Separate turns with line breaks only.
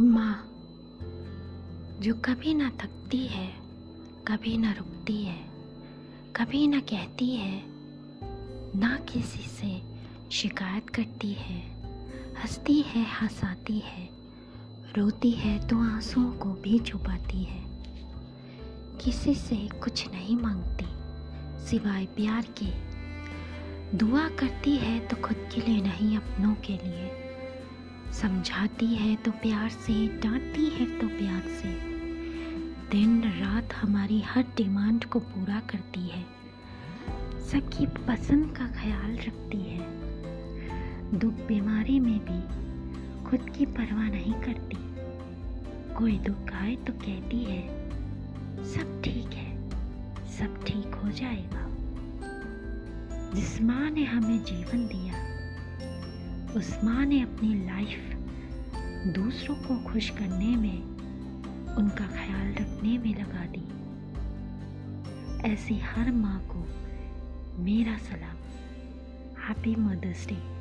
माँ, जो कभी ना थकती है, कभी ना रुकती है, कभी ना कहती है, ना किसी से शिकायत करती है, हंसती है, हंसाती है, रोती है तो आंसुओं को भी छुपाती है। किसी से कुछ नहीं मांगती, सिवाय प्यार के। दुआ करती है तो खुद के लिए नहीं, अपनों के लिए। समझाती है तो प्यार से, डांटती है तो प्यार से। दिन रात हमारी हर डिमांड को पूरा करती है। सबकी पसंद का ख्याल रखती है। दुख बीमारी में भी खुद की परवाह नहीं करती। कोई दुख आए तो कहती है, सब ठीक है, सब ठीक हो जाएगा। जिस माँ ने हमें जीवन दिया। उस माँ ने अपनी लाइफ दूसरों को खुश करने में, उनका ख्याल रखने में लगा दी। ऐसी हर माँ को मेरा सलाम। Happy mother's day